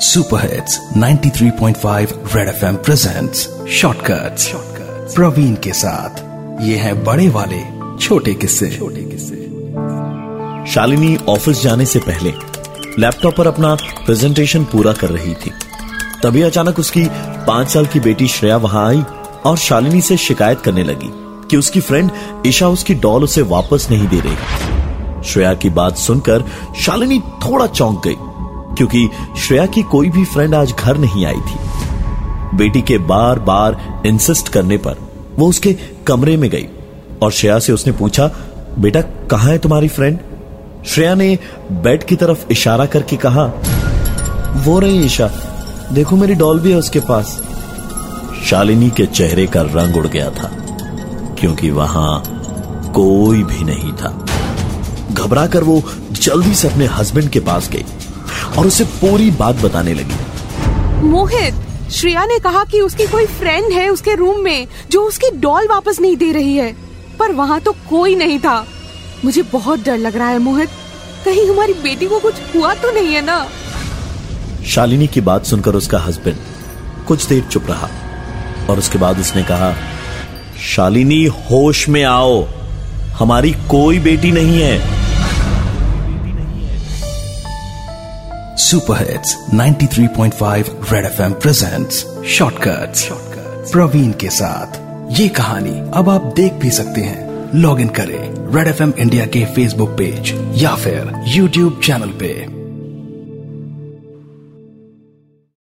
Super hits 93.5 red FM presents shortcuts Praveen के साथ। ये है बड़े वाले छोटे किस्से। छोटे किस्से। शालिनी ऑफ़िस जाने से पहले लैपटॉप पर अपना प्रेजेंटेशन पूरा कर रही थी। तभी अचानक उसकी पाँच साल की बेटी श्रेया वहाँ आई और शालिनी से शिकायत करने लगी कि उसकी फ्रेंड ईशा उसकी डॉल उसे वापस नहीं दे रही। श्रेया की बात सुनकर शालिनी थोड़ा चौंक गई। क्योंकि श्रेया की कोई भी फ्रेंड आज घर नहीं आई थी। बेटी के बार बार इंसिस्ट करने पर वो उसके कमरे में गई और श्रेया से उसने पूछा, बेटा, कहाँ है तुम्हारी फ्रेंड श्रेया ने बेड की तरफ़ इशारा करके कहा, वो रही ईशा, देखो मेरी डॉल भी है उसके पास। शालिनी के चेहरे का रंग उड़ गया था, क्योंकि वहाँ कोई भी नहीं था। घबराकर वो जल्दी से अपने हस्बैंड के पास गई। और उसे पूरी बात बताने लगी। मोहित श्रेया ने कहा कि उसकी कोई फ्रेंड है उसके रूम में जो उसकी डॉल वापस नहीं दे रही है। पर वहाँ तो कोई नहीं था। मुझे बहुत डर लग रहा है मोहित। कहीं हमारी बेटी को कुछ हुआ तो नहीं है ना? शालिनी की बात सुनकर उसका हस्बैंड कुछ देर चुप रहा और उसके बाद उसने कहा शालिनी होश में आओ। हमारी कोई बेटी नहीं है। Super hits 93.5 red FM presents shortcuts Praveen के साथ। ये कहानी अब आप देख भी सकते हैं। लॉग इन करें रेड एफएम इंडिया के फेसबुक पेज या फिर यूट्यूब चैनल पे।